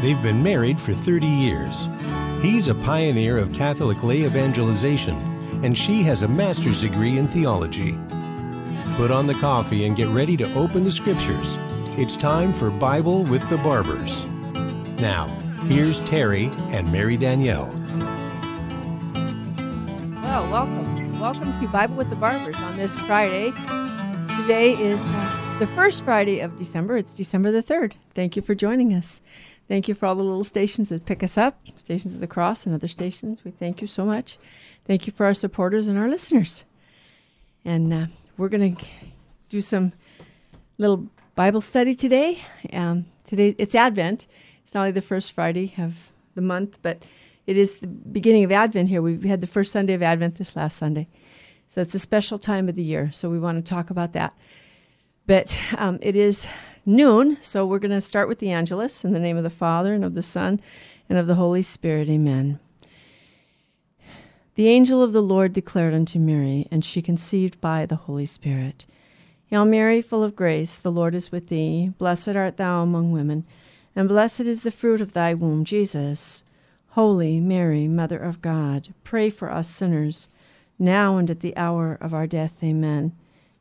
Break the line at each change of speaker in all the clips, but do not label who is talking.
They've been married for 30 years. He's a pioneer of Catholic lay evangelization, and she has a master's degree in theology. Put on the coffee and get ready to open the scriptures. It's time for Bible with the Barbers. Now, here's Terry and Mary Danielle.
Well, welcome. Welcome to Bible with the Barbers on this Friday. Today is the first Friday of December. It's December the 3rd. Thank you for joining us. Thank you for all the little stations that pick us up, Stations of the Cross and other stations. We thank you so much. Thank you for our supporters and our listeners. And uh, we're going to do some little Bible study today. Um, today it's Advent. It's not only the first Friday of the month, but it is the beginning of Advent here. We had the first Sunday of Advent this last Sunday. So it's a special time of the year. So we want to talk about that. But um, it is noon. So we're going to start with the Angelus in the name of the Father and of the Son and of the Holy Spirit. Amen. The angel of the Lord declared unto Mary, and she conceived by the Holy Spirit. Hail Mary, full of grace, the Lord is with thee. Blessed art thou among women, and blessed is the fruit of thy womb, Jesus. Holy Mary, Mother of God, pray for us sinners, now and at the hour of our death. Amen.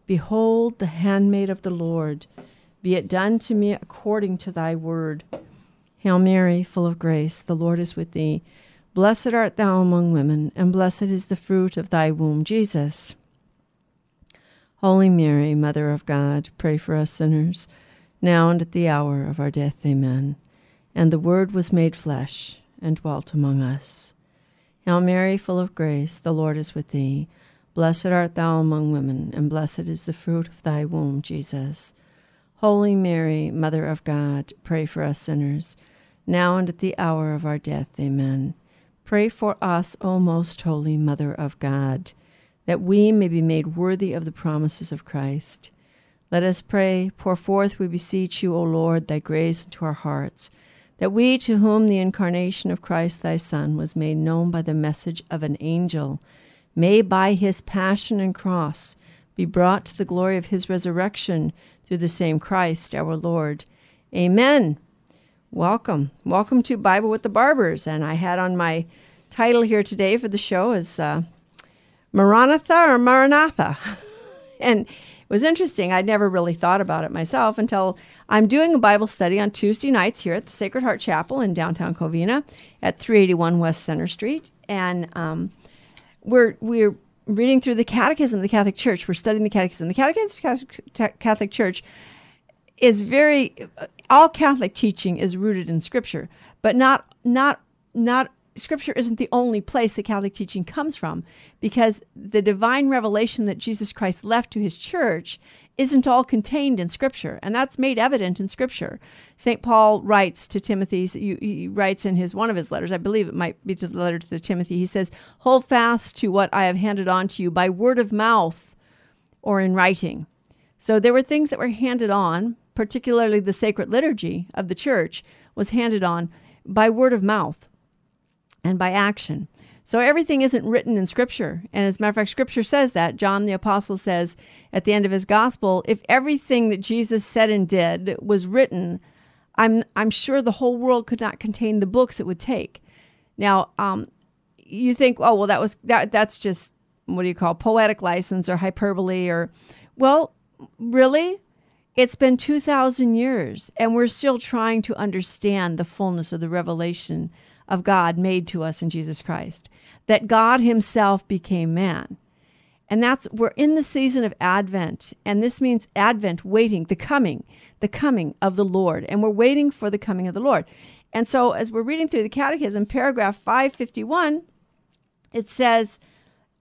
Behold the handmaid of the Lord be it done to me according to thy word. Hail Mary, full of grace, the Lord is with thee. Blessed art thou among women, and blessed is the fruit of thy womb, Jesus. Holy Mary, Mother of God, pray for us sinners, now and at the hour of our death. Amen. And the Word was made flesh and dwelt among us. Hail Mary, full of grace, the Lord is with thee. Blessed art thou among women, and blessed is the fruit of thy womb, Jesus. Holy Mary, Mother of God, pray for us sinners, now and at the hour of our death. Amen. Pray for us, O most holy Mother of God, that we may be made worthy of the promises of Christ. Let us pray, pour forth, we beseech you, O Lord, thy grace into our hearts, that we to whom the incarnation of Christ thy Son was made known by the message of an angel, may by his passion and cross be brought to the glory of his resurrection through the same Christ our Lord. Amen. Welcome. Welcome to Bible with the Barbers. And I had on my title here today for the show is uh, Maranatha or Maranatha. and it was interesting. I'd never really thought about it myself until I'm doing a Bible study on Tuesday nights here at the Sacred Heart Chapel in downtown Covina at 381 West Center Street. And um, we're, we're reading through the Catechism of the Catholic Church. We're studying the Catechism. The Catechism of Catholic Church is very all Catholic teaching is rooted in Scripture, but not not not Scripture isn't the only place the Catholic teaching comes from, because the divine revelation that Jesus Christ left to His Church isn't all contained in Scripture, and that's made evident in Scripture. St. Paul writes to Timothy, he writes in his one of his letters, I believe it might be to the letter to the Timothy, he says, Hold fast to what I have handed on to you by word of mouth or in writing. So there were things that were handed on, particularly the sacred liturgy of the church was handed on by word of mouth and by action. So everything isn't written in Scripture. And as a matter of fact, Scripture says that. John the Apostle says at the end of his gospel, if everything that Jesus said and did was written, I'm, I'm sure the whole world could not contain the books it would take. Now, um, you think, oh, well, that was that. That's just what do you call poetic license or hyperbole or, well, really, it's been two thousand years, and we're still trying to understand the fullness of the revelation of God made to us in Jesus Christ, that God Himself became man. And that's, we're in the season of Advent, and this means Advent, waiting, the coming, the coming of the Lord. And we're waiting for the coming of the Lord. And so, as we're reading through the Catechism, paragraph 551, it says,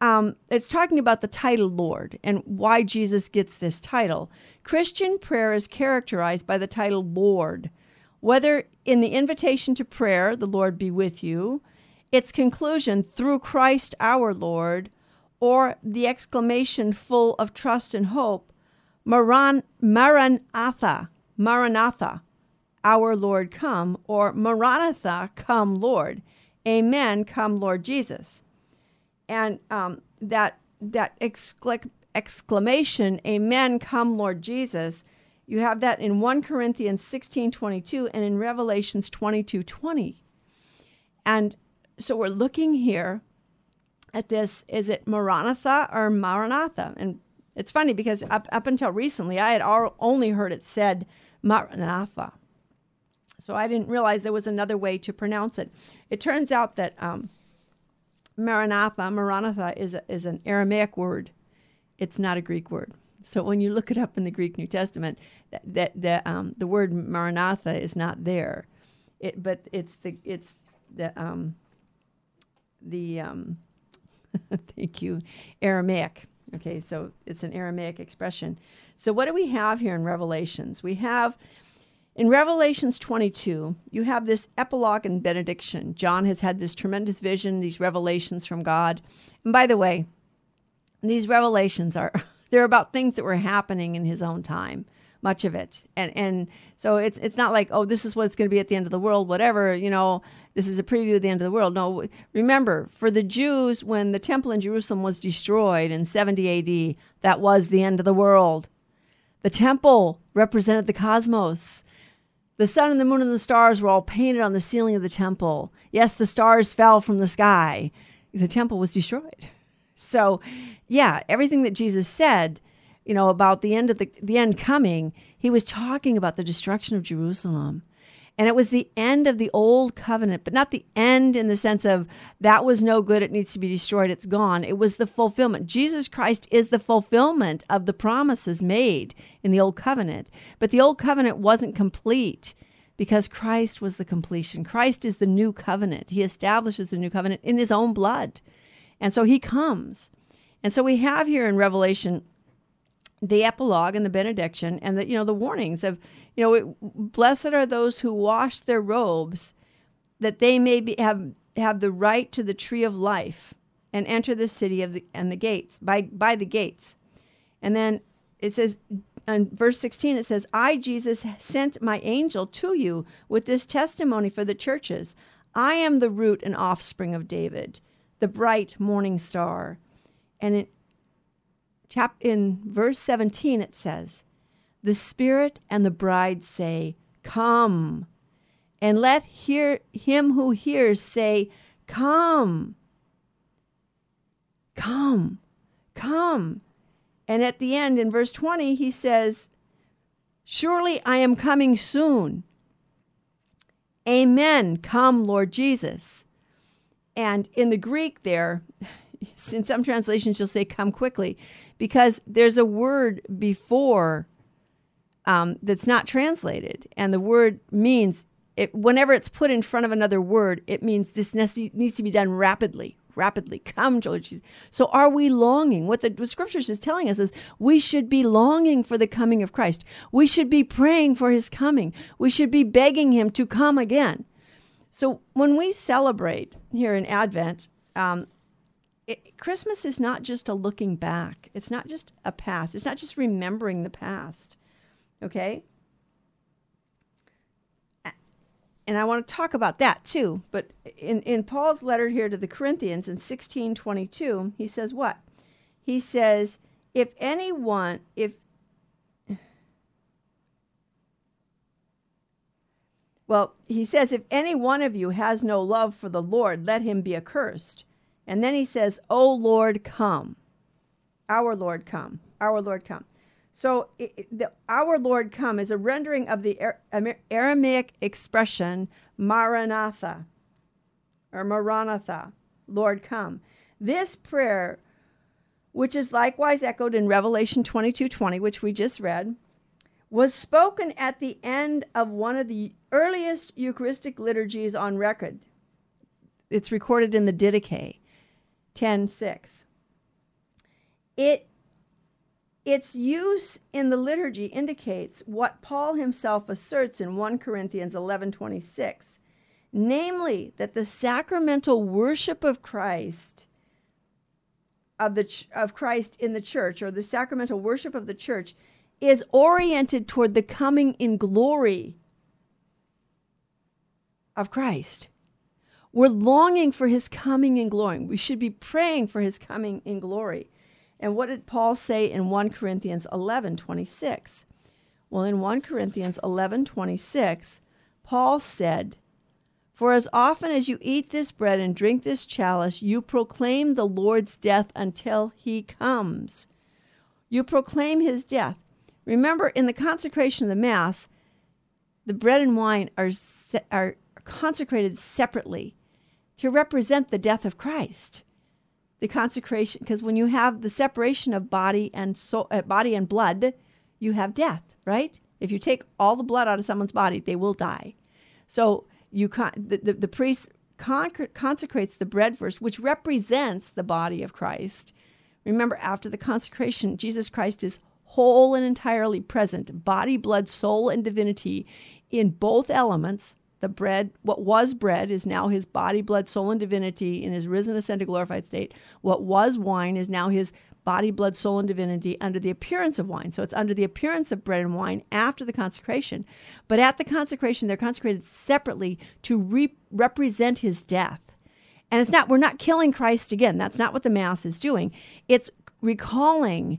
um, it's talking about the title Lord and why Jesus gets this title. Christian prayer is characterized by the title Lord, whether in the invitation to prayer, the Lord be with you, its conclusion, through Christ our Lord, or the exclamation full of trust and hope, Maran, Maranatha, Maranatha, our Lord come, or Maranatha, come Lord, Amen, come Lord Jesus. And um, that that exclamation, Amen, come Lord Jesus, You have that in 1 Corinthians 16 22 and in Revelations 22 20. And so we're looking here at this is it Maranatha or Maranatha? And it's funny because up, up until recently, I had all, only heard it said Maranatha. So I didn't realize there was another way to pronounce it. It turns out that um, Maranatha, Maranatha is, a, is an Aramaic word. It's not a Greek word. So when you look it up in the Greek New Testament, that, that the um, the word Maranatha is not there, it, but it's the it's the um, the um, thank you Aramaic. Okay, so it's an Aramaic expression. So what do we have here in Revelations? We have in Revelations 22, you have this epilogue and benediction. John has had this tremendous vision, these revelations from God. And by the way, these revelations are they're about things that were happening in his own time much of it. And and so it's it's not like oh this is what it's going to be at the end of the world whatever you know this is a preview of the end of the world. No remember for the jews when the temple in jerusalem was destroyed in 70 AD that was the end of the world. The temple represented the cosmos. The sun and the moon and the stars were all painted on the ceiling of the temple. Yes the stars fell from the sky. The temple was destroyed so yeah, everything that Jesus said, you know, about the end of the the end coming, he was talking about the destruction of Jerusalem. And it was the end of the old covenant, but not the end in the sense of that was no good, it needs to be destroyed, it's gone. It was the fulfillment. Jesus Christ is the fulfillment of the promises made in the old covenant. But the old covenant wasn't complete because Christ was the completion. Christ is the new covenant. He establishes the new covenant in his own blood. And so he comes. And so we have here in Revelation the epilogue and the benediction and the you know the warnings of you know blessed are those who wash their robes that they may be, have have the right to the tree of life and enter the city of the and the gates by by the gates. And then it says in verse 16 it says I Jesus sent my angel to you with this testimony for the churches. I am the root and offspring of David, the bright morning star. And in chap in verse 17 it says, "The Spirit and the bride say, Come." And let hear him who hears say, Come. Come. Come. And at the end in verse 20 he says, Surely I am coming soon. Amen. Come, Lord Jesus. And in the Greek there, in some translations you'll say come quickly because there's a word before um, that's not translated. And the word means it, whenever it's put in front of another word it means this needs to be done rapidly rapidly. Come Lord Jesus. so are we longing? What the what scriptures is telling us is we should be longing for the coming of christ. We should be praying for his coming. We should be begging him to come again so when we celebrate here in advent um, it, Christmas is not just a looking back. It's not just a past. It's not just remembering the past. Okay? And I want to talk about that too. But in, in Paul's letter here to the Corinthians in 1622, he says what? He says, if anyone, if Well, he says, if any one of you has no love for the Lord, let him be accursed. And then he says, O Lord, come. Our Lord, come. Our Lord, come. So it, the Our Lord, come is a rendering of the Aramaic expression Maranatha or Maranatha, Lord, come. This prayer, which is likewise echoed in Revelation 22 20, which we just read, was spoken at the end of one of the earliest Eucharistic liturgies on record. It's recorded in the Didache. 10:6. It its use in the liturgy indicates what Paul himself asserts in 1 Corinthians 11:26, namely that the sacramental worship of Christ of the of Christ in the church or the sacramental worship of the church is oriented toward the coming in glory of Christ. We're longing for his coming in glory. We should be praying for his coming in glory. And what did Paul say in 1 Corinthians 11 26? Well, in 1 Corinthians 11:26, Paul said, "For as often as you eat this bread and drink this chalice, you proclaim the Lord's death until he comes." You proclaim his death. Remember, in the consecration of the Mass, the bread and wine are, se- are consecrated separately to represent the death of Christ. The consecration, because when you have the separation of body and soul, uh, body and blood, you have death, right? If you take all the blood out of someone's body, they will die. So you con- the, the, the priest con- consecrates the bread first, which represents the body of Christ. Remember, after the consecration, Jesus Christ is whole and entirely present, body, blood, soul, and divinity in both elements. The bread, what was bread, is now his body, blood, soul, and divinity in his risen, ascended, glorified state. What was wine is now his body, blood, soul, and divinity under the appearance of wine. So it's under the appearance of bread and wine after the consecration. But at the consecration, they're consecrated separately to re- represent his death. And it's not, we're not killing Christ again. That's not what the Mass is doing. It's recalling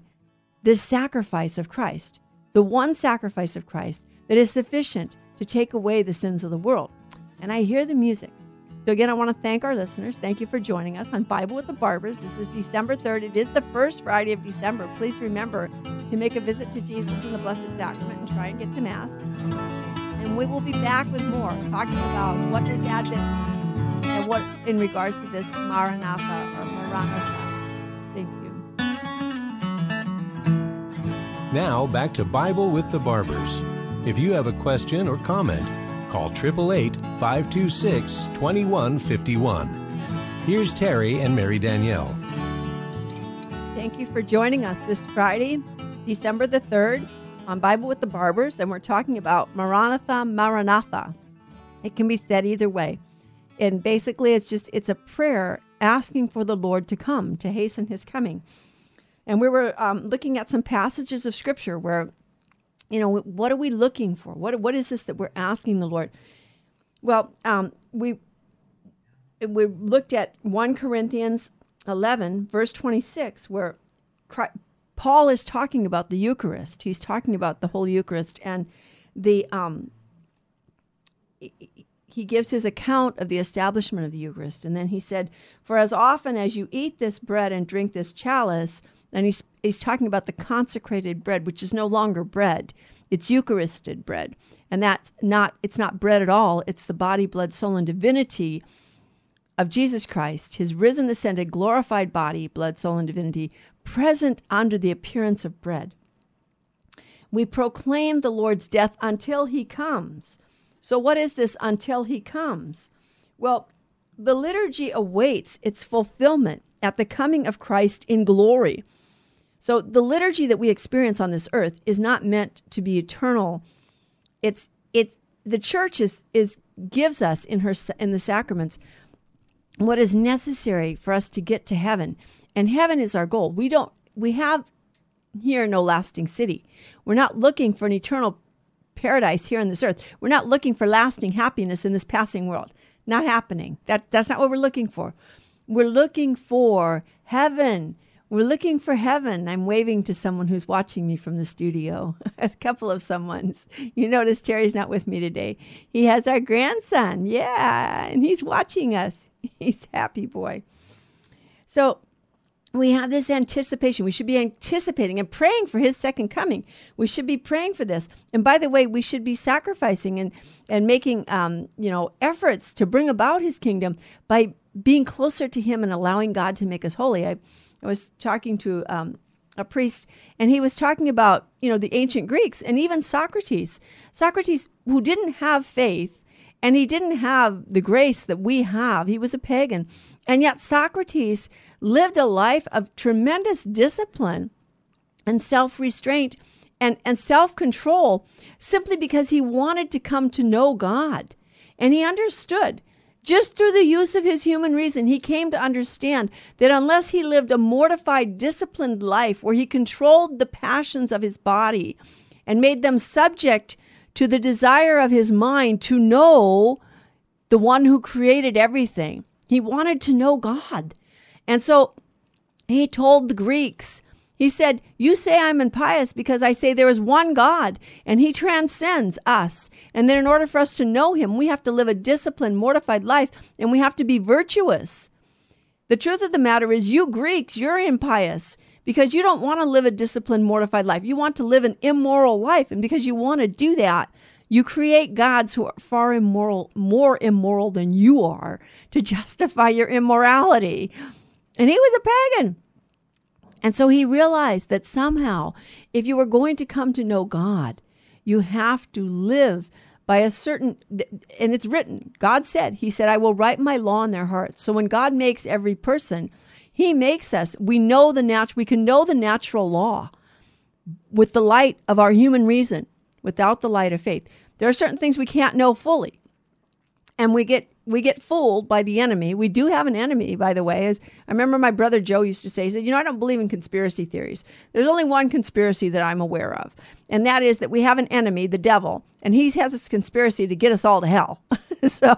this sacrifice of Christ, the one sacrifice of Christ that is sufficient to take away the sins of the world. And I hear the music. So, again, I want to thank our listeners. Thank you for joining us on Bible with the Barbers. This is December 3rd. It is the first Friday of December. Please remember to make a visit to Jesus in the Blessed Sacrament and try and get to Mass. And we will be back with more, talking about what does Advent mean and what in regards to this Maranatha or Maranatha.
Now back to Bible with the Barbers. If you have a question or comment, call 888 526 2151. Here's Terry and Mary Danielle.
Thank you for joining us this Friday, December the 3rd, on Bible with the Barbers, and we're talking about Maranatha, Maranatha. It can be said either way. And basically, it's just it's a prayer asking for the Lord to come, to hasten his coming. And we were um, looking at some passages of Scripture where, you know, what are we looking for? What what is this that we're asking the Lord? Well, um, we we looked at 1 Corinthians 11, verse 26, where Christ, Paul is talking about the Eucharist. He's talking about the whole Eucharist, and the um, he gives his account of the establishment of the Eucharist, and then he said, "For as often as you eat this bread and drink this chalice," and he's he's talking about the consecrated bread, which is no longer bread; it's Eucharisted bread, and that's not it's not bread at all. It's the body, blood, soul, and divinity of Jesus Christ, his risen, ascended, glorified body, blood, soul, and divinity, present under the appearance of bread. We proclaim the Lord's death until he comes. So, what is this until he comes? Well, the liturgy awaits its fulfillment at the coming of Christ in glory. So, the liturgy that we experience on this earth is not meant to be eternal. It's it the church is is gives us in her in the sacraments what is necessary for us to get to heaven. And heaven is our goal. We don't we have here no lasting city. We're not looking for an eternal paradise here on this earth. We're not looking for lasting happiness in this passing world. Not happening. That that's not what we're looking for. We're looking for heaven. We're looking for heaven. I'm waving to someone who's watching me from the studio. a couple of someone's. You notice Terry's not with me today. He has our grandson. Yeah, and he's watching us. He's happy boy. So we have this anticipation. We should be anticipating and praying for his second coming. We should be praying for this. And by the way, we should be sacrificing and, and making um, you know efforts to bring about his kingdom by being closer to him and allowing God to make us holy. I, I was talking to um, a priest and he was talking about you know the ancient Greeks and even Socrates. Socrates who didn't have faith and he didn't have the grace that we have. He was a pagan. And yet, Socrates lived a life of tremendous discipline and self restraint and, and self control simply because he wanted to come to know God. And he understood. Just through the use of his human reason, he came to understand that unless he lived a mortified, disciplined life where he controlled the passions of his body and made them subject to the desire of his mind to know the one who created everything. He wanted to know God. And so he told the Greeks, He said, You say I'm impious because I say there is one God and he transcends us. And that in order for us to know him, we have to live a disciplined, mortified life and we have to be virtuous. The truth of the matter is, you Greeks, you're impious because you don't want to live a disciplined, mortified life. You want to live an immoral life. And because you want to do that, you create gods who are far immoral, more immoral than you are to justify your immorality. And he was a pagan. And so he realized that somehow, if you were going to come to know God, you have to live by a certain, and it's written, God said, He said, I will write my law in their hearts. So when God makes every person, He makes us, we know the natural, we can know the natural law with the light of our human reason, without the light of faith. There are certain things we can't know fully. And we get we get fooled by the enemy. We do have an enemy, by the way. As I remember my brother Joe used to say, he said, You know, I don't believe in conspiracy theories. There's only one conspiracy that I'm aware of, and that is that we have an enemy, the devil, and he has this conspiracy to get us all to hell. so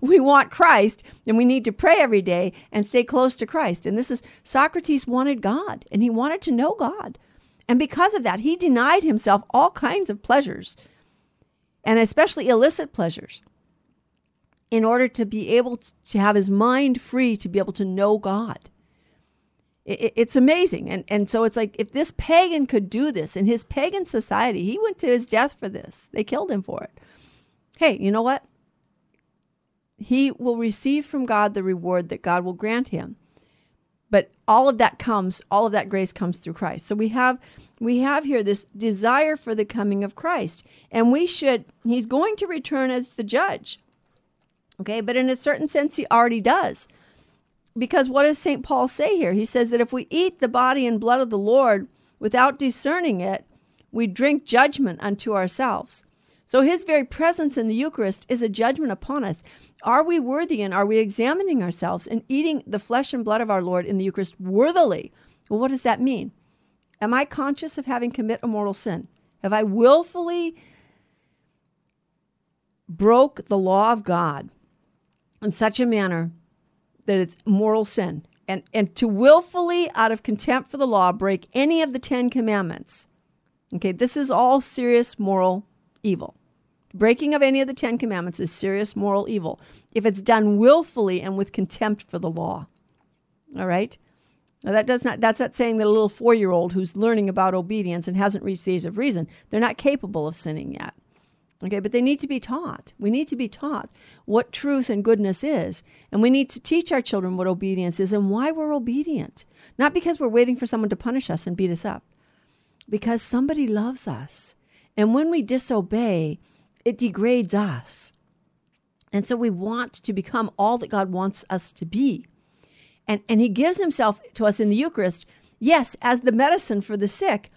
we want Christ, and we need to pray every day and stay close to Christ. And this is Socrates wanted God, and he wanted to know God. And because of that, he denied himself all kinds of pleasures, and especially illicit pleasures in order to be able to have his mind free to be able to know God. It's amazing. And, and so it's like if this pagan could do this in his pagan society, he went to his death for this. They killed him for it. Hey, you know what? He will receive from God the reward that God will grant him. But all of that comes, all of that grace comes through Christ. So we have we have here this desire for the coming of Christ. And we should he's going to return as the judge. Okay, but in a certain sense, he already does. Because what does St. Paul say here? He says that if we eat the body and blood of the Lord without discerning it, we drink judgment unto ourselves. So his very presence in the Eucharist is a judgment upon us. Are we worthy and are we examining ourselves and eating the flesh and blood of our Lord in the Eucharist worthily? Well, what does that mean? Am I conscious of having commit a mortal sin? Have I willfully broke the law of God in such a manner that it's mortal sin. And, and to willfully, out of contempt for the law, break any of the Ten Commandments. Okay, this is all serious moral evil. Breaking of any of the Ten Commandments is serious moral evil if it's done willfully and with contempt for the law. All right? Now that does not that's not saying that a little four year old who's learning about obedience and hasn't reached the age of reason, they're not capable of sinning yet. Okay, but they need to be taught. We need to be taught what truth and goodness is. And we need to teach our children what obedience is and why we're obedient. Not because we're waiting for someone to punish us and beat us up, because somebody loves us. And when we disobey, it degrades us. And so we want to become all that God wants us to be. And, and He gives Himself to us in the Eucharist, yes, as the medicine for the sick,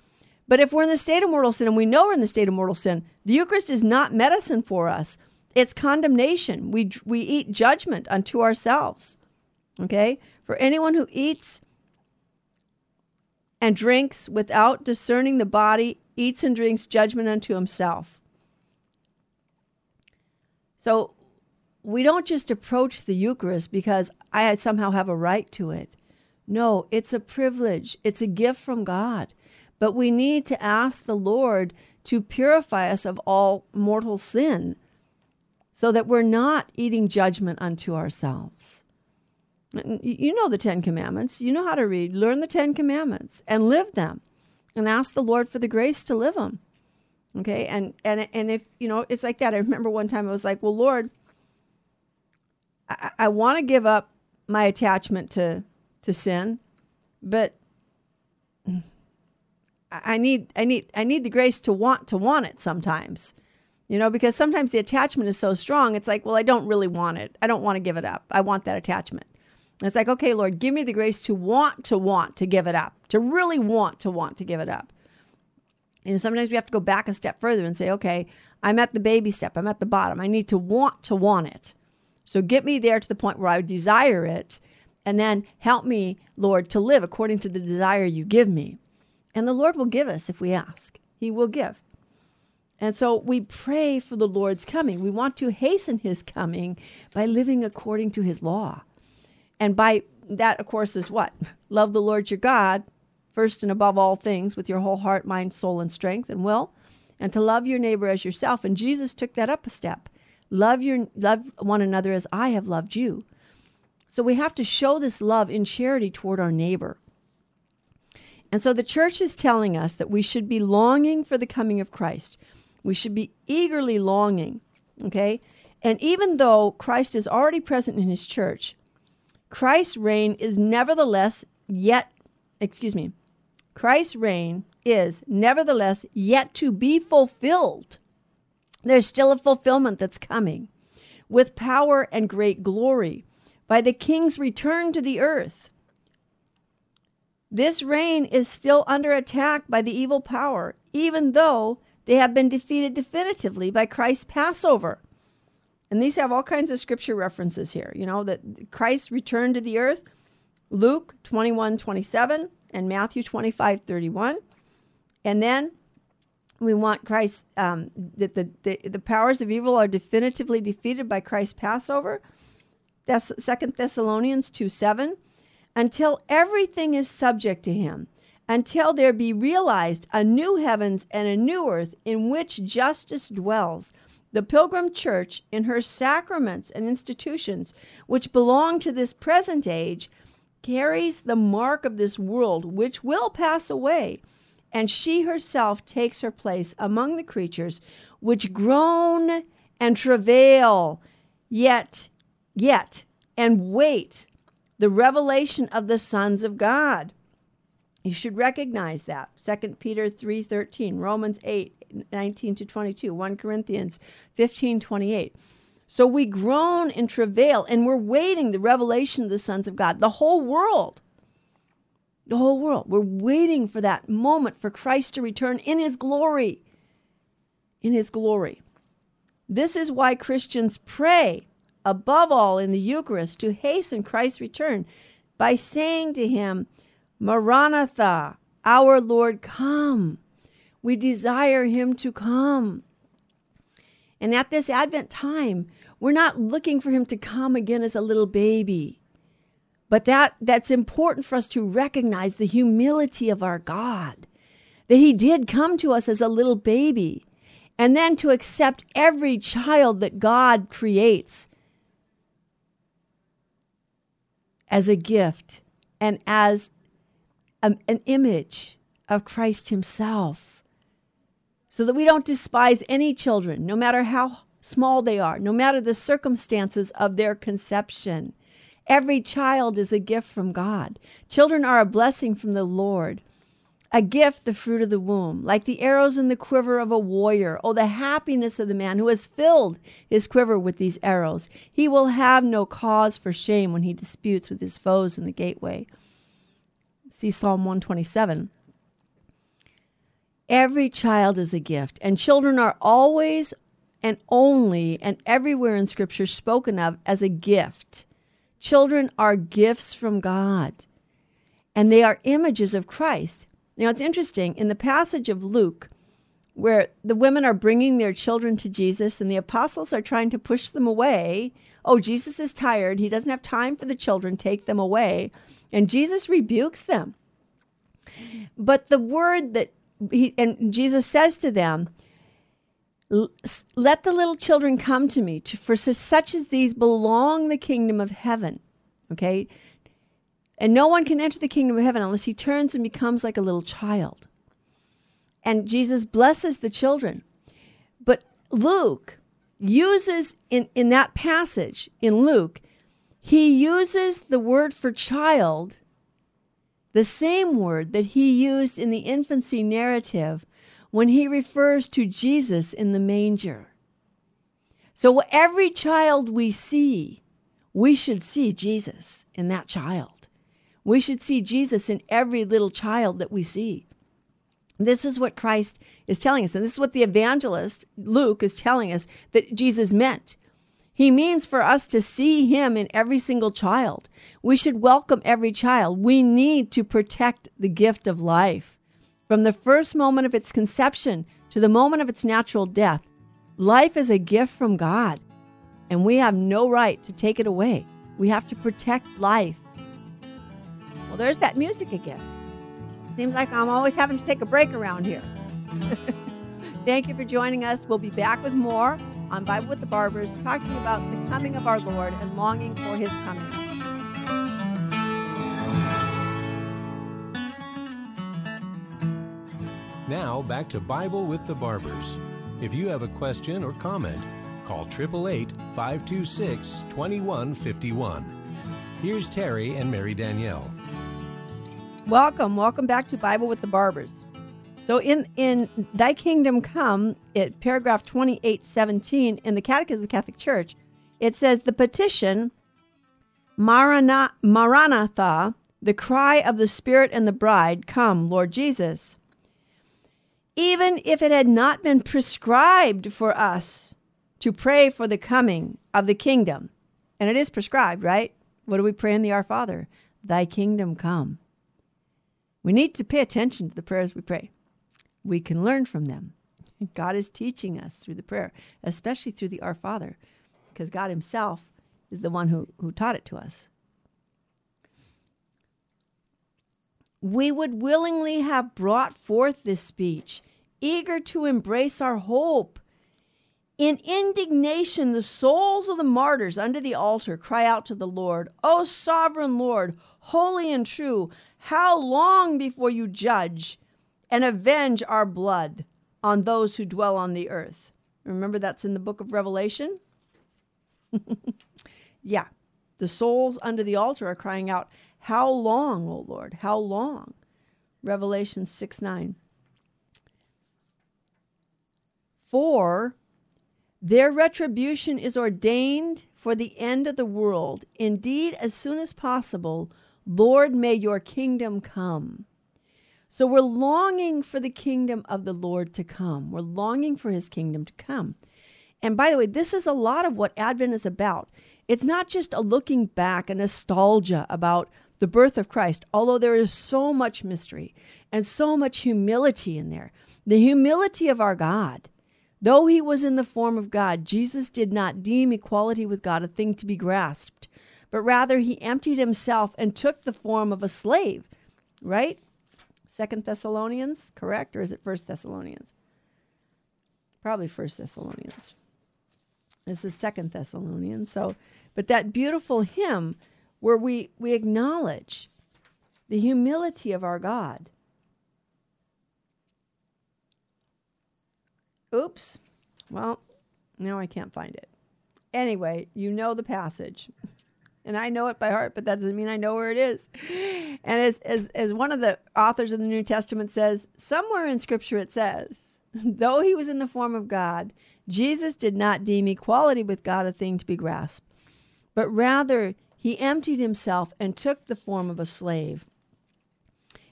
but if we're in the state of mortal sin and we know we're in the state of mortal sin, the Eucharist is not medicine for us. It's condemnation. We, we eat judgment unto ourselves. Okay? For anyone who eats and drinks without discerning the body eats and drinks judgment unto himself. So we don't just approach the Eucharist because I somehow have a right to it. No, it's a privilege, it's a gift from God. But we need to ask the Lord to purify us of all mortal sin so that we're not eating judgment unto ourselves. You know the Ten Commandments. You know how to read. Learn the Ten Commandments and live them and ask the Lord for the grace to live them. Okay. And, and, and if, you know, it's like that. I remember one time I was like, well, Lord, I, I want to give up my attachment to, to sin, but I need I need I need the grace to want to want it sometimes. You know, because sometimes the attachment is so strong, it's like, well, I don't really want it. I don't want to give it up. I want that attachment. And it's like, okay, Lord, give me the grace to want to want to give it up, to really want to want to give it up. And sometimes we have to go back a step further and say, okay, I'm at the baby step. I'm at the bottom. I need to want to want it. So get me there to the point where I desire it. And then help me, Lord, to live according to the desire you give me. And the Lord will give us if we ask. He will give. And so we pray for the Lord's coming. We want to hasten his coming by living according to his law. And by that, of course, is what? Love the Lord your God first and above all things with your whole heart, mind, soul, and strength and will, and to love your neighbor as yourself. And Jesus took that up a step. Love your love one another as I have loved you. So we have to show this love in charity toward our neighbor. And so the church is telling us that we should be longing for the coming of Christ. We should be eagerly longing, okay? And even though Christ is already present in his church, Christ's reign is nevertheless yet, excuse me, Christ's reign is nevertheless yet to be fulfilled. There's still a fulfillment that's coming with power and great glory by the king's return to the earth. This reign is still under attack by the evil power, even though they have been defeated definitively by Christ's Passover. And these have all kinds of scripture references here. You know, that Christ returned to the earth, Luke 21 27 and Matthew 25 31. And then we want Christ, um, that the, the, the powers of evil are definitively defeated by Christ's Passover. That's Second Thessalonians 2 7. Until everything is subject to him, until there be realized a new heavens and a new earth in which justice dwells. The Pilgrim Church, in her sacraments and institutions, which belong to this present age, carries the mark of this world, which will pass away, and she herself takes her place among the creatures which groan and travail, yet, yet, and wait the revelation of the sons of God. You should recognize that. 2 Peter 3:13, Romans 8:19 to 22, 1 Corinthians 15:28. So we groan in travail and we're waiting the revelation of the sons of God. The whole world. The whole world. We're waiting for that moment for Christ to return in his glory. In his glory. This is why Christians pray above all in the Eucharist, to hasten Christ's return by saying to him, Maranatha, our Lord, come. We desire him to come. And at this Advent time, we're not looking for him to come again as a little baby. But that, that's important for us to recognize the humility of our God, that he did come to us as a little baby, and then to accept every child that God creates as a gift and as a, an image of Christ Himself. So that we don't despise any children, no matter how small they are, no matter the circumstances of their conception. Every child is a gift from God. Children are a blessing from the Lord a gift, the fruit of the womb, like the arrows in the quiver of a warrior. Oh, the happiness of the man who has filled his quiver with these arrows. He will have no cause for shame when he disputes with his foes in the gateway. See Psalm 127. Every child is a gift, and children are always and only and everywhere in Scripture spoken of as a gift. Children are gifts from God, and they are images of Christ. Now, it's interesting in the passage of Luke where the women are bringing their children to Jesus and the apostles are trying to push them away. Oh, Jesus is tired. He doesn't have time for the children. Take them away. And Jesus rebukes them. But the word that he, and Jesus says to them, let the little children come to me, for such as these belong the kingdom of heaven. Okay? And no one can enter the kingdom of heaven unless he turns and becomes like a little child. And Jesus blesses the children. But Luke uses in, in that passage in Luke, he uses the word for child, the same word that he used in the infancy narrative when he refers to Jesus in the manger. So every child we see, we should see Jesus in that child. We should see Jesus in every little child that we see. This is what Christ is telling us. And this is what the evangelist Luke is telling us that Jesus meant. He means for us to see him in every single child. We should welcome every child. We need to protect the gift of life. From the first moment of its conception to the moment of its natural death, life is a gift from God, and we have no right to take it away. We have to protect life. Well, there's that music again. Seems like I'm always having to take a break around here. Thank you for joining us. We'll be back with more on Bible with the Barbers, talking about the coming of our Lord and longing for his coming.
Now, back to Bible with the Barbers. If you have a question or comment, call 888 526 2151. Here's Terry and Mary Danielle.
Welcome, welcome back to Bible with the Barbers. So in in Thy Kingdom Come, it paragraph twenty eight seventeen in the Catechism of the Catholic Church, it says the petition Marana, Maranatha, the cry of the Spirit and the bride, come, Lord Jesus. Even if it had not been prescribed for us to pray for the coming of the kingdom, and it is prescribed, right? What do we pray in the Our Father? Thy kingdom come. We need to pay attention to the prayers we pray. We can learn from them. God is teaching us through the prayer, especially through the Our Father, because God Himself is the one who, who taught it to us. We would willingly have brought forth this speech, eager to embrace our hope. In indignation, the souls of the martyrs under the altar cry out to the Lord, O sovereign Lord, holy and true, how long before you judge and avenge our blood on those who dwell on the earth? Remember that's in the book of Revelation? yeah. The souls under the altar are crying out, How long, O Lord? How long? Revelation 6 9. For their retribution is ordained for the end of the world. Indeed, as soon as possible, Lord, may your kingdom come. So we're longing for the kingdom of the Lord to come. We're longing for his kingdom to come. And by the way, this is a lot of what Advent is about. It's not just a looking back, a nostalgia about the birth of Christ, although there is so much mystery and so much humility in there. The humility of our God. Though he was in the form of God, Jesus did not deem equality with God a thing to be grasped, but rather he emptied himself and took the form of a slave, right? Second Thessalonians, correct? Or is it First Thessalonians? Probably First Thessalonians. This is Second Thessalonians. So, but that beautiful hymn where we, we acknowledge the humility of our God. Oops. Well, now I can't find it. Anyway, you know the passage and I know it by heart, but that doesn't mean I know where it is. And as, as, as one of the authors of the New Testament says, somewhere in Scripture it says, though he was in the form of God, Jesus did not deem equality with God a thing to be grasped, but rather he emptied himself and took the form of a slave.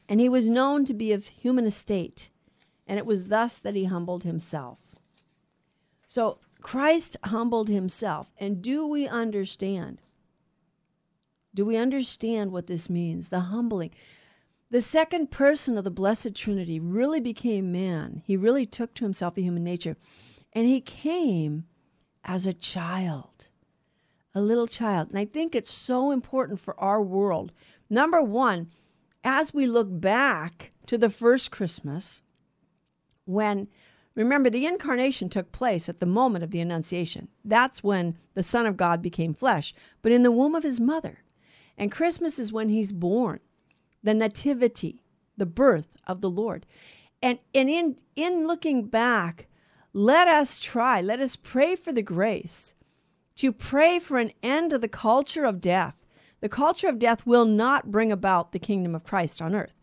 And he was known to be of human estate, and it was thus that he humbled himself. So Christ humbled himself. And do we understand? Do we understand what this means? The humbling. The second person of the Blessed Trinity really became man. He really took to himself a human nature. And he came as a child, a little child. And I think it's so important for our world. Number one, as we look back to the first Christmas, when remember the incarnation took place at the moment of the Annunciation. That's when the Son of God became flesh, but in the womb of his mother. And Christmas is when he's born, the nativity, the birth of the Lord. And, and in, in looking back, let us try, let us pray for the grace to pray for an end to the culture of death. The culture of death will not bring about the kingdom of Christ on earth.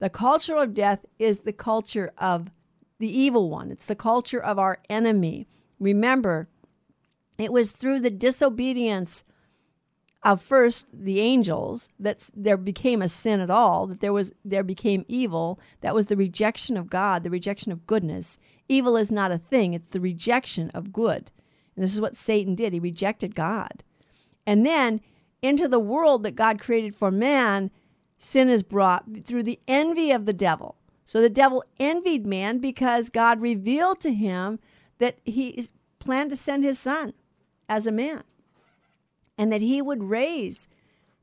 The culture of death is the culture of the evil one, it's the culture of our enemy. Remember, it was through the disobedience of first the angels that there became a sin at all that there was there became evil that was the rejection of god the rejection of goodness. Evil is not a thing it's the rejection of good. And this is what satan did he rejected god. And then into the world that god created for man sin is brought through the envy of the devil. So the devil envied man because god revealed to him that he planned to send his son as a man and that he would raise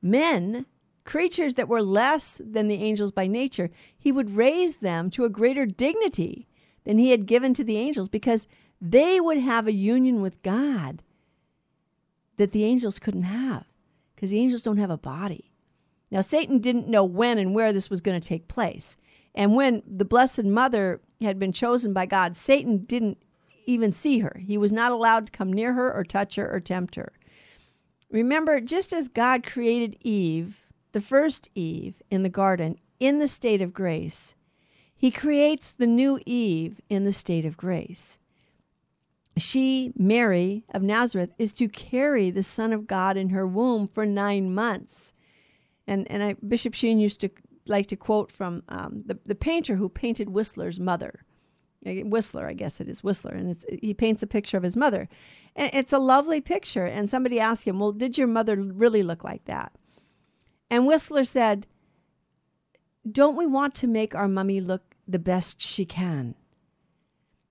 men, creatures that were less than the angels by nature, he would raise them to a greater dignity than he had given to the angels because they would have a union with God that the angels couldn't have because the angels don't have a body. Now, Satan didn't know when and where this was going to take place. And when the Blessed Mother had been chosen by God, Satan didn't even see her. He was not allowed to come near her or touch her or tempt her. Remember, just as God created Eve, the first Eve, in the garden, in the state of grace, he creates the new Eve in the state of grace. She, Mary of Nazareth, is to carry the Son of God in her womb for nine months. And, and I, Bishop Sheen used to like to quote from um, the, the painter who painted Whistler's mother. Whistler, I guess it is Whistler, and he paints a picture of his mother. And it's a lovely picture. And somebody asked him, Well, did your mother really look like that? And Whistler said, Don't we want to make our mummy look the best she can?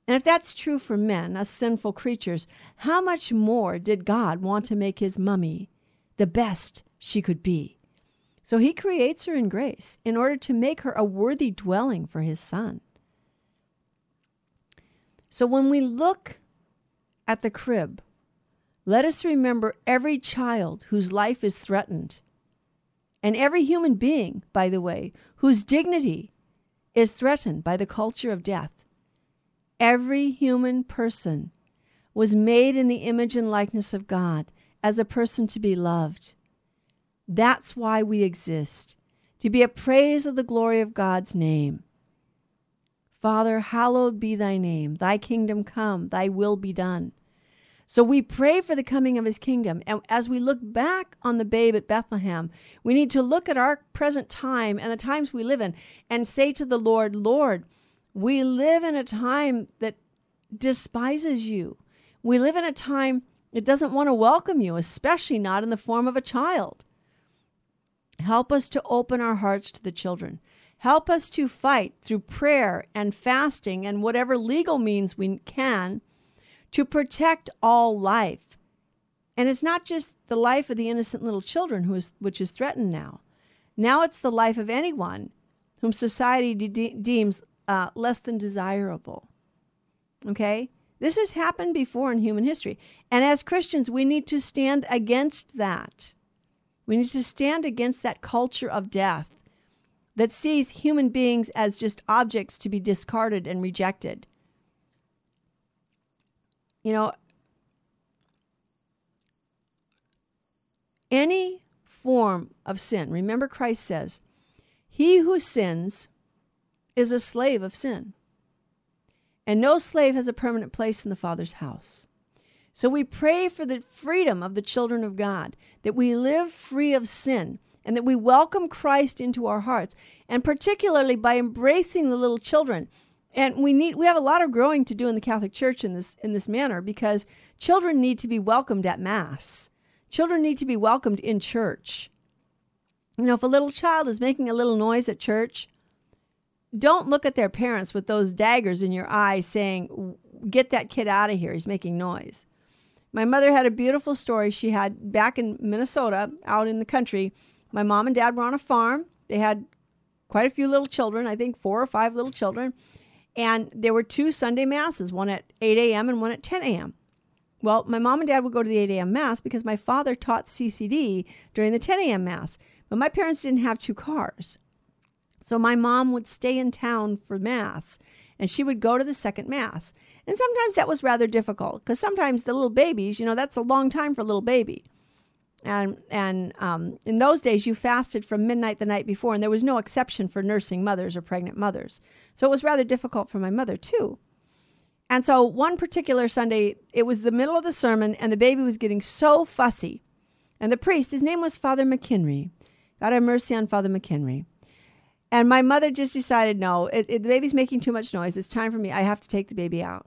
And if that's true for men, us sinful creatures, how much more did God want to make his mummy the best she could be? So he creates her in grace in order to make her a worthy dwelling for his son. So when we look at the crib, let us remember every child whose life is threatened, and every human being, by the way, whose dignity is threatened by the culture of death. Every human person was made in the image and likeness of God as a person to be loved. That's why we exist, to be a praise of the glory of God's name. Father, hallowed be thy name. Thy kingdom come, thy will be done. So we pray for the coming of his kingdom. And as we look back on the babe at Bethlehem, we need to look at our present time and the times we live in and say to the Lord, Lord, we live in a time that despises you. We live in a time that doesn't want to welcome you, especially not in the form of a child. Help us to open our hearts to the children. Help us to fight through prayer and fasting and whatever legal means we can to protect all life. And it's not just the life of the innocent little children who is, which is threatened now. Now it's the life of anyone whom society de- deems uh, less than desirable. Okay? This has happened before in human history. And as Christians, we need to stand against that. We need to stand against that culture of death that sees human beings as just objects to be discarded and rejected. You know, any form of sin, remember Christ says, he who sins is a slave of sin. And no slave has a permanent place in the Father's house. So we pray for the freedom of the children of God, that we live free of sin, and that we welcome Christ into our hearts, and particularly by embracing the little children. And we need we have a lot of growing to do in the Catholic Church in this in this manner because children need to be welcomed at mass. Children need to be welcomed in church. You know, if a little child is making a little noise at church, don't look at their parents with those daggers in your eyes saying, Get that kid out of here. He's making noise. My mother had a beautiful story she had back in Minnesota, out in the country. My mom and dad were on a farm. They had quite a few little children, I think four or five little children. And there were two Sunday masses, one at 8 a.m. and one at 10 a.m. Well, my mom and dad would go to the 8 a.m. mass because my father taught CCD during the 10 a.m. mass. But my parents didn't have two cars. So my mom would stay in town for Mass and she would go to the second Mass. And sometimes that was rather difficult because sometimes the little babies, you know, that's a long time for a little baby. And, and um, in those days, you fasted from midnight the night before, and there was no exception for nursing mothers or pregnant mothers. So it was rather difficult for my mother, too. And so one particular Sunday, it was the middle of the sermon, and the baby was getting so fussy. And the priest, his name was Father McHenry. God have mercy on Father McHenry. And my mother just decided, no, it, it, the baby's making too much noise. It's time for me. I have to take the baby out.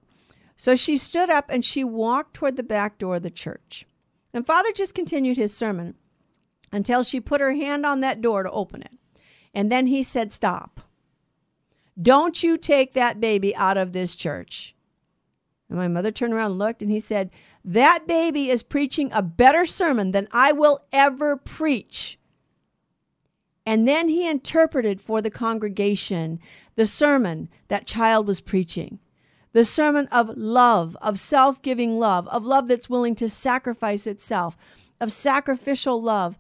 So she stood up and she walked toward the back door of the church. And Father just continued his sermon until she put her hand on that door to open it. And then he said, Stop. Don't you take that baby out of this church. And my mother turned around and looked, and he said, That baby is preaching a better sermon than I will ever preach. And then he interpreted for the congregation the sermon that child was preaching. The sermon of love, of self giving love, of love that's willing to sacrifice itself, of sacrificial love.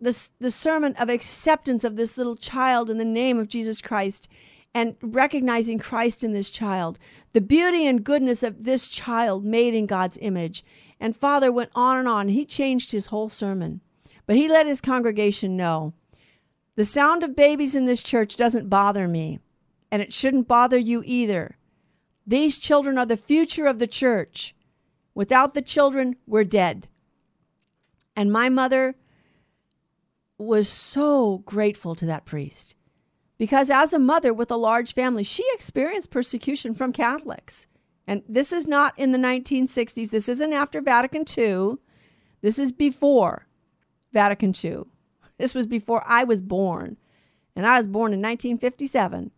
The, the sermon of acceptance of this little child in the name of Jesus Christ and recognizing Christ in this child, the beauty and goodness of this child made in God's image. And Father went on and on. He changed his whole sermon. But he let his congregation know the sound of babies in this church doesn't bother me, and it shouldn't bother you either. These children are the future of the church. Without the children, we're dead. And my mother was so grateful to that priest because as a mother with a large family, she experienced persecution from Catholics. And this is not in the 1960s. This isn't after Vatican II. This is before Vatican II. This was before I was born. And I was born in 1957.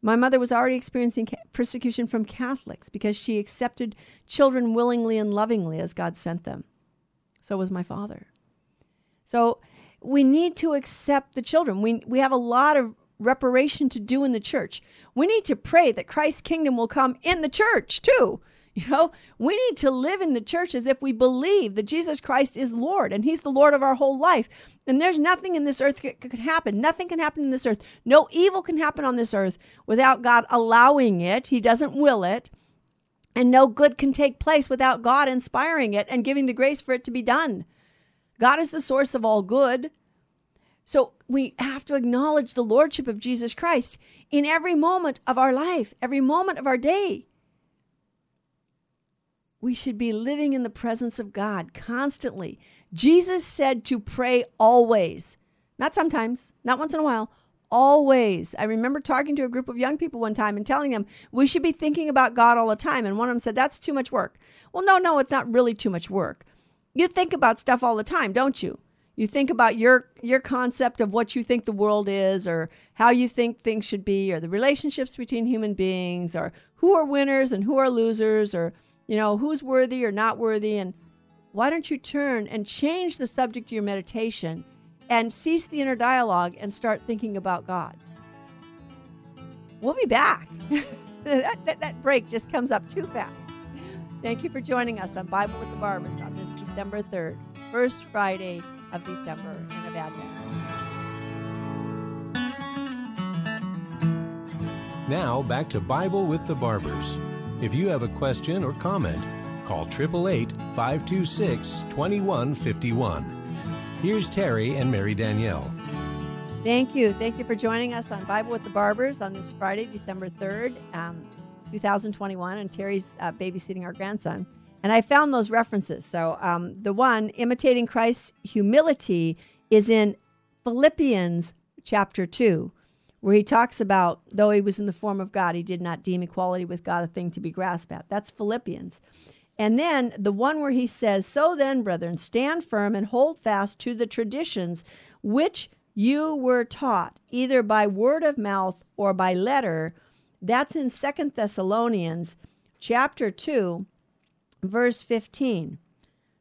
My mother was already experiencing persecution from Catholics because she accepted children willingly and lovingly as God sent them. So was my father. So we need to accept the children. We, we have a lot of reparation to do in the church. We need to pray that Christ's kingdom will come in the church too. You know, we need to live in the church as if we believe that Jesus Christ is Lord and He's the Lord of our whole life. And there's nothing in this earth that could happen. Nothing can happen in this earth. No evil can happen on this earth without God allowing it. He doesn't will it. And no good can take place without God inspiring it and giving the grace for it to be done. God is the source of all good. So we have to acknowledge the Lordship of Jesus Christ in every moment of our life, every moment of our day. We should be living in the presence of God constantly. Jesus said to pray always, not sometimes, not once in a while, always. I remember talking to a group of young people one time and telling them we should be thinking about God all the time. And one of them said, That's too much work. Well, no, no, it's not really too much work. You think about stuff all the time, don't you? You think about your your concept of what you think the world is or how you think things should be or the relationships between human beings or who are winners and who are losers or you know who's worthy or not worthy and why don't you turn and change the subject of your meditation and cease the inner dialogue and start thinking about God? We'll be back. that, that, that break just comes up too fast. Thank you for joining us on Bible with the Barbers on this December 3rd, first Friday of December and of Advent.
Now back to Bible with the Barbers. If you have a question or comment, call 888 526 2151. Here's Terry and Mary Danielle.
Thank you. Thank you for joining us on Bible with the Barbers on this Friday, December 3rd, um, 2021. And Terry's uh, babysitting our grandson. And I found those references. So um, the one, imitating Christ's humility, is in Philippians chapter 2, where he talks about, though he was in the form of God, he did not deem equality with God a thing to be grasped at. That's Philippians. And then the one where he says, So then, brethren, stand firm and hold fast to the traditions which you were taught, either by word of mouth or by letter. That's in Second Thessalonians chapter 2, verse 15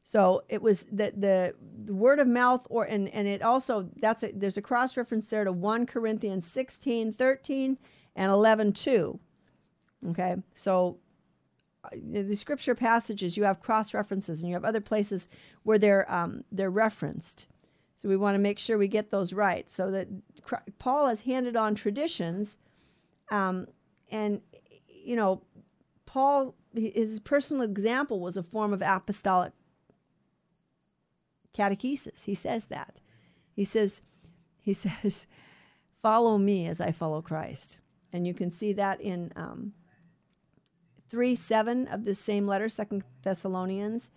so it was the, the, the word of mouth or and and it also that's a, there's a cross reference there to 1 corinthians 16 13 and 11 2 okay? So uh, the scripture passages you have cross references and you have other places where they're um, they're referenced. So we want to make sure we get those right. So that paul has handed on traditions um, and you know paul his personal example was a form of apostolic catechesis. He says that. He says, he says, follow me as I follow Christ. And you can see that in um, 3 7 of this same letter, Second Thessalonians,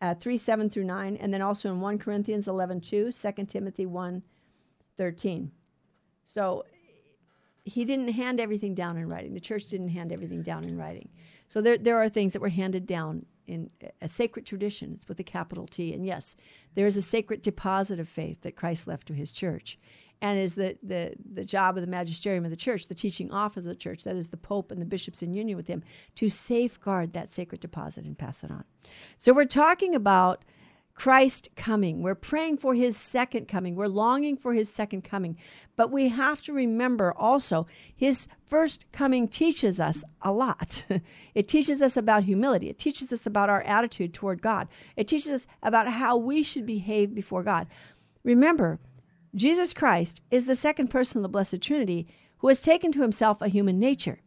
uh, 3 7 through 9, and then also in 1 Corinthians 11 2, 2 Timothy 1 13. So he didn't hand everything down in writing. The church didn't hand everything down in writing. So there, there are things that were handed down in a sacred tradition. It's with a capital T. And yes, there is a sacred deposit of faith that Christ left to his church. And is the, the, the job of the magisterium of the church, the teaching office of the church, that is the Pope and the bishops in union with him, to safeguard that sacred deposit and pass it on. So we're talking about Christ coming. We're praying for his second coming. We're longing for his second coming. But we have to remember also his first coming teaches us a lot. it teaches us about humility, it teaches us about our attitude toward God, it teaches us about how we should behave before God. Remember, Jesus Christ is the second person of the Blessed Trinity who has taken to himself a human nature.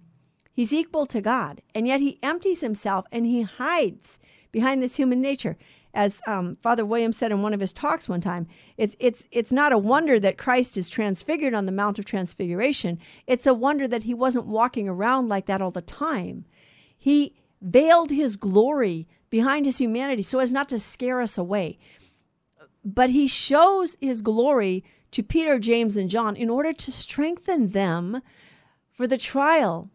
He's equal to God, and yet he empties himself and he hides behind this human nature as um, Father William said in one of his talks one time, it's it's it's not a wonder that Christ is transfigured on the Mount of Transfiguration. It's a wonder that he wasn't walking around like that all the time. He veiled his glory behind his humanity so as not to scare us away. But he shows his glory to Peter, James, and John in order to strengthen them for the trial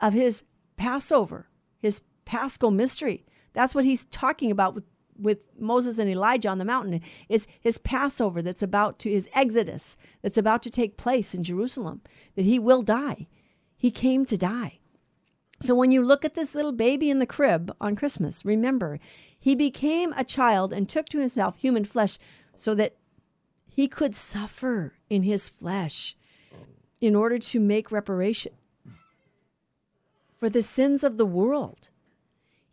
of his Passover, his paschal mystery. That's what he's talking about with with Moses and Elijah on the mountain is his Passover that's about to his exodus that's about to take place in Jerusalem that he will die. He came to die. So when you look at this little baby in the crib on Christmas, remember, he became a child and took to himself human flesh so that he could suffer in his flesh in order to make reparation for the sins of the world.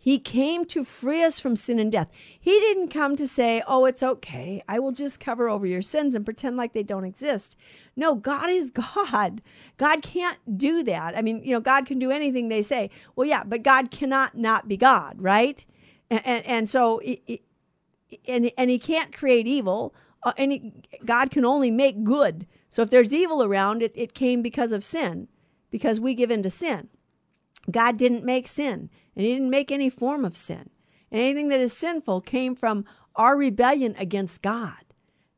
He came to free us from sin and death. He didn't come to say, Oh, it's okay. I will just cover over your sins and pretend like they don't exist. No, God is God. God can't do that. I mean, you know, God can do anything they say. Well, yeah, but God cannot not be God, right? And, and, and so, it, and, and He can't create evil, uh, and he, God can only make good. So if there's evil around, it, it came because of sin, because we give in to sin. God didn't make sin and he didn't make any form of sin. And anything that is sinful came from our rebellion against God.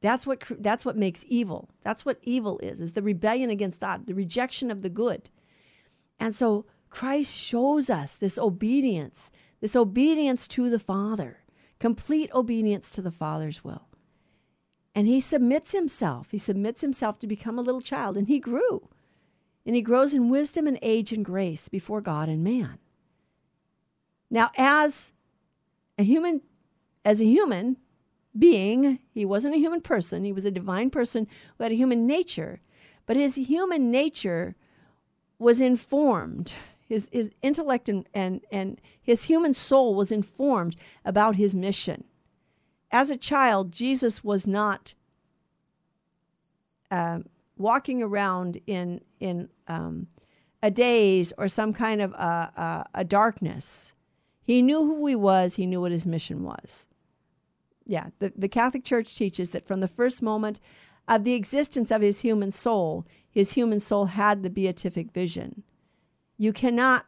That's what that's what makes evil. That's what evil is, is the rebellion against God, the rejection of the good. And so Christ shows us this obedience, this obedience to the Father, complete obedience to the Father's will. And he submits himself. He submits himself to become a little child, and he grew. And he grows in wisdom and age and grace before God and man. Now, as a human, as a human being, he wasn't a human person. He was a divine person who had a human nature, but his human nature was informed. His, his intellect and, and, and his human soul was informed about his mission. As a child, Jesus was not uh, walking around in, in um, a daze or some kind of a, a, a darkness. He knew who he was, he knew what his mission was. Yeah, the, the Catholic Church teaches that from the first moment of the existence of his human soul, his human soul had the beatific vision. You cannot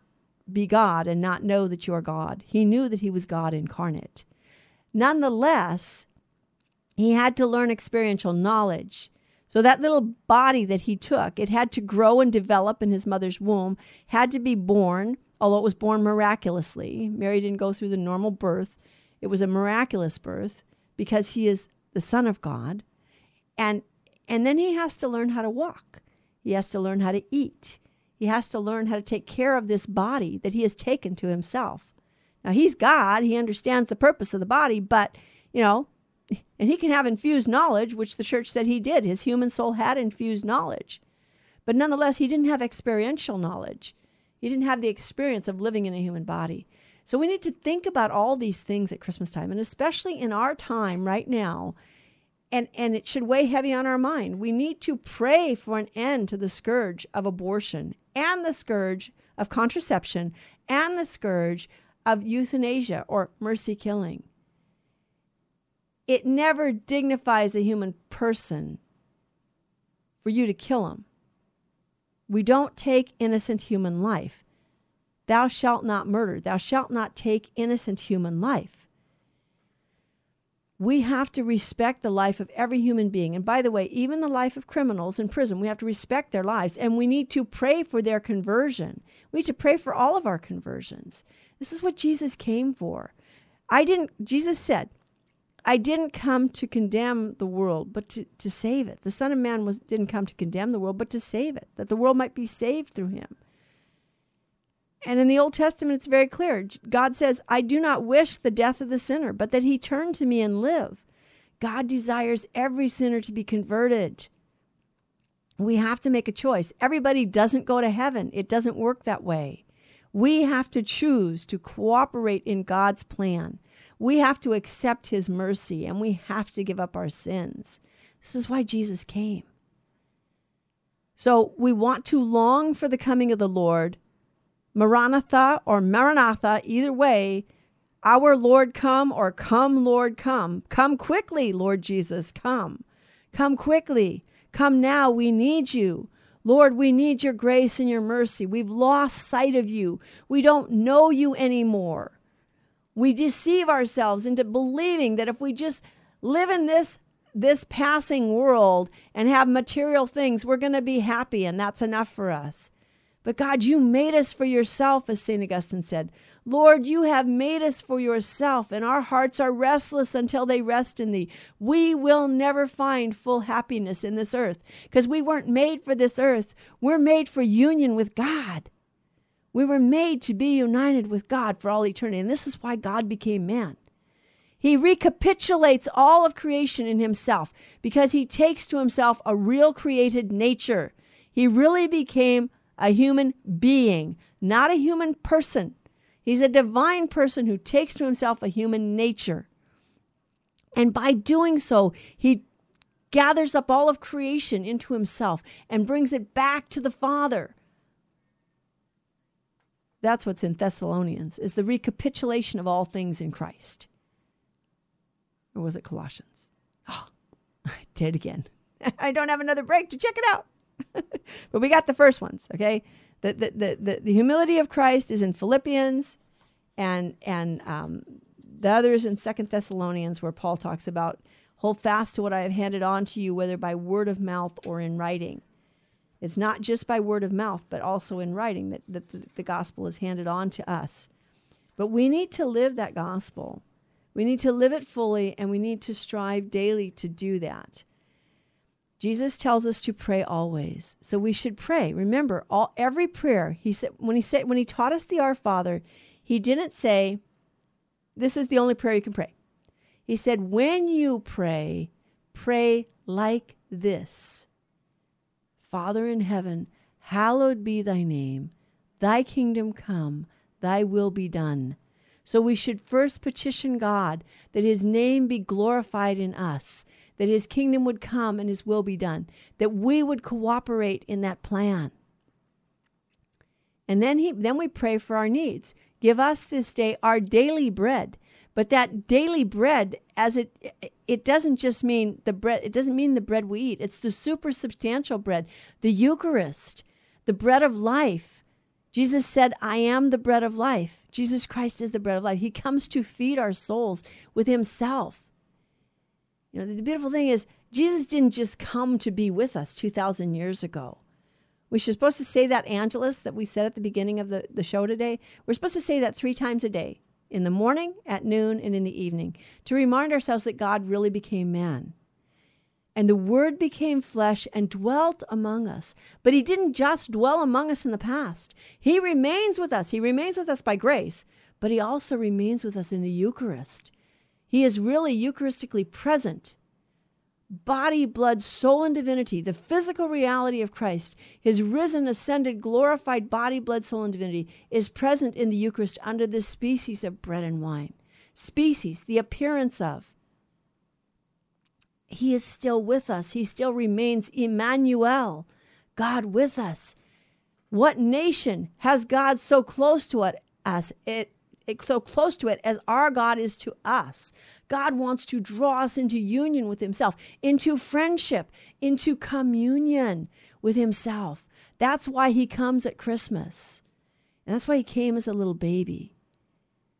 be God and not know that you are God. He knew that he was God incarnate. Nonetheless, he had to learn experiential knowledge. So that little body that he took, it had to grow and develop in his mother's womb, had to be born, although it was born miraculously. Mary didn't go through the normal birth. It was a miraculous birth because he is the son of God. And and then he has to learn how to walk. He has to learn how to eat. He has to learn how to take care of this body that he has taken to himself. Now he's God, he understands the purpose of the body, but you know, and he can have infused knowledge, which the church said he did. His human soul had infused knowledge. But nonetheless, he didn't have experiential knowledge. He didn't have the experience of living in a human body. So we need to think about all these things at Christmas time, and especially in our time right now. And, and it should weigh heavy on our mind. We need to pray for an end to the scourge of abortion and the scourge of contraception and the scourge of euthanasia or mercy killing. It never dignifies a human person for you to kill him. We don't take innocent human life. Thou shalt not murder. Thou shalt not take innocent human life. We have to respect the life of every human being. And by the way, even the life of criminals in prison, we have to respect their lives and we need to pray for their conversion. We need to pray for all of our conversions. This is what Jesus came for. I didn't, Jesus said, I didn't come to condemn the world, but to, to save it. The Son of Man was didn't come to condemn the world, but to save it, that the world might be saved through him. And in the Old Testament, it's very clear. God says, I do not wish the death of the sinner, but that he turn to me and live. God desires every sinner to be converted. We have to make a choice. Everybody doesn't go to heaven, it doesn't work that way. We have to choose to cooperate in God's plan. We have to accept his mercy and we have to give up our sins. This is why Jesus came. So we want to long for the coming of the Lord Maranatha or Maranatha, either way, our Lord come or come, Lord come. Come quickly, Lord Jesus, come. Come quickly. Come now, we need you. Lord, we need your grace and your mercy. We've lost sight of you. We don't know you anymore. We deceive ourselves into believing that if we just live in this this passing world and have material things, we're going to be happy and that's enough for us. But God, you made us for yourself, as St. Augustine said. Lord, you have made us for yourself, and our hearts are restless until they rest in thee. We will never find full happiness in this earth because we weren't made for this earth. We're made for union with God. We were made to be united with God for all eternity, and this is why God became man. He recapitulates all of creation in himself because he takes to himself a real created nature. He really became a human being, not a human person. He's a divine person who takes to himself a human nature. And by doing so, he gathers up all of creation into himself and brings it back to the Father. That's what's in Thessalonians, is the recapitulation of all things in Christ. Or was it Colossians? Oh, I did again. I don't have another break to check it out. but we got the first ones, okay? The, the, the, the, the humility of Christ is in Philippians and, and um, the others in Second Thessalonians, where Paul talks about hold fast to what I have handed on to you, whether by word of mouth or in writing. It's not just by word of mouth, but also in writing that, that the, the gospel is handed on to us. But we need to live that gospel. We need to live it fully, and we need to strive daily to do that. Jesus tells us to pray always. So we should pray. Remember, all every prayer, he said when he said when he taught us the Our Father, he didn't say this is the only prayer you can pray. He said when you pray, pray like this. Father in heaven, hallowed be thy name. Thy kingdom come, thy will be done. So we should first petition God that his name be glorified in us that his kingdom would come and his will be done, that we would cooperate in that plan. And then he then we pray for our needs. Give us this day our daily bread. But that daily bread as it it doesn't just mean the bread it doesn't mean the bread we eat. It's the super substantial bread, the Eucharist, the bread of life. Jesus said, I am the bread of life. Jesus Christ is the bread of life. He comes to feed our souls with himself. You know, the beautiful thing is, Jesus didn't just come to be with us 2,000 years ago. We are supposed to say that Angelus that we said at the beginning of the, the show today. We're supposed to say that three times a day in the morning, at noon, and in the evening to remind ourselves that God really became man. And the Word became flesh and dwelt among us. But He didn't just dwell among us in the past, He remains with us. He remains with us by grace, but He also remains with us in the Eucharist. He is really Eucharistically present. Body, blood, soul, and divinity, the physical reality of Christ, his risen, ascended, glorified body, blood, soul, and divinity, is present in the Eucharist under this species of bread and wine. Species, the appearance of. He is still with us. He still remains Emmanuel, God with us. What nation has God so close to us? It so close to it as our God is to us. God wants to draw us into union with Himself, into friendship, into communion with Himself. That's why He comes at Christmas. And that's why He came as a little baby.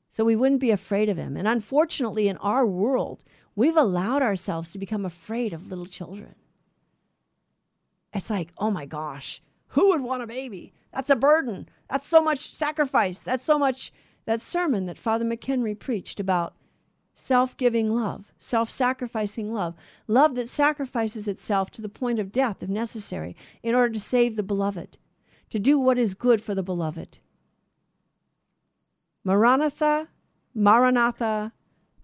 So we wouldn't be afraid of Him. And unfortunately, in our world, we've allowed ourselves to become afraid of little children. It's like, oh my gosh, who would want a baby? That's a burden. That's so much sacrifice. That's so much that sermon that Father McHenry preached about self giving love, self sacrificing love, love that sacrifices itself to the point of death if necessary in order to save the beloved, to do what is good for the beloved. Maranatha, Maranatha,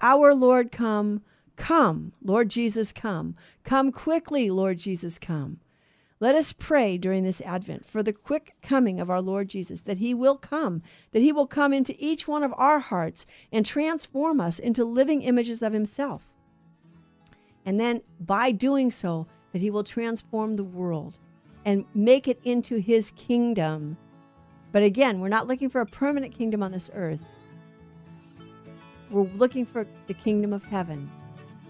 our Lord come, come, Lord Jesus come. Come quickly, Lord Jesus come. Let us pray during this Advent for the quick coming of our Lord Jesus, that He will come, that He will come into each one of our hearts and transform us into living images of Himself. And then by doing so, that He will transform the world and make it into His kingdom. But again, we're not looking for a permanent kingdom on this earth. We're looking for the kingdom of heaven.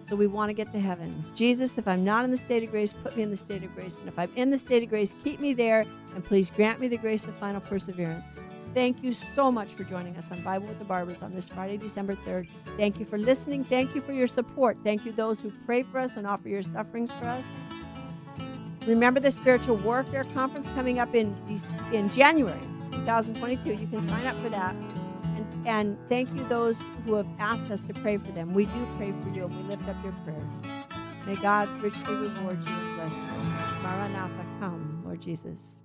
So we want to get to heaven. Jesus, if I'm not in the state of grace, put me in the state of grace. And if I'm in the state of grace, keep me there. And please grant me the grace of final perseverance. Thank you so much for joining us on Bible with the Barbers on this Friday, December 3rd. Thank you for listening. Thank you for your support. Thank you, those who pray for us and offer your sufferings for us. Remember the Spiritual Warfare Conference coming up in, in January 2022. You can sign up for that. And thank you, those who have asked us to pray for them. We do pray for you and we lift up your prayers. May God richly reward you and bless you. Maranatha, come, Lord Jesus.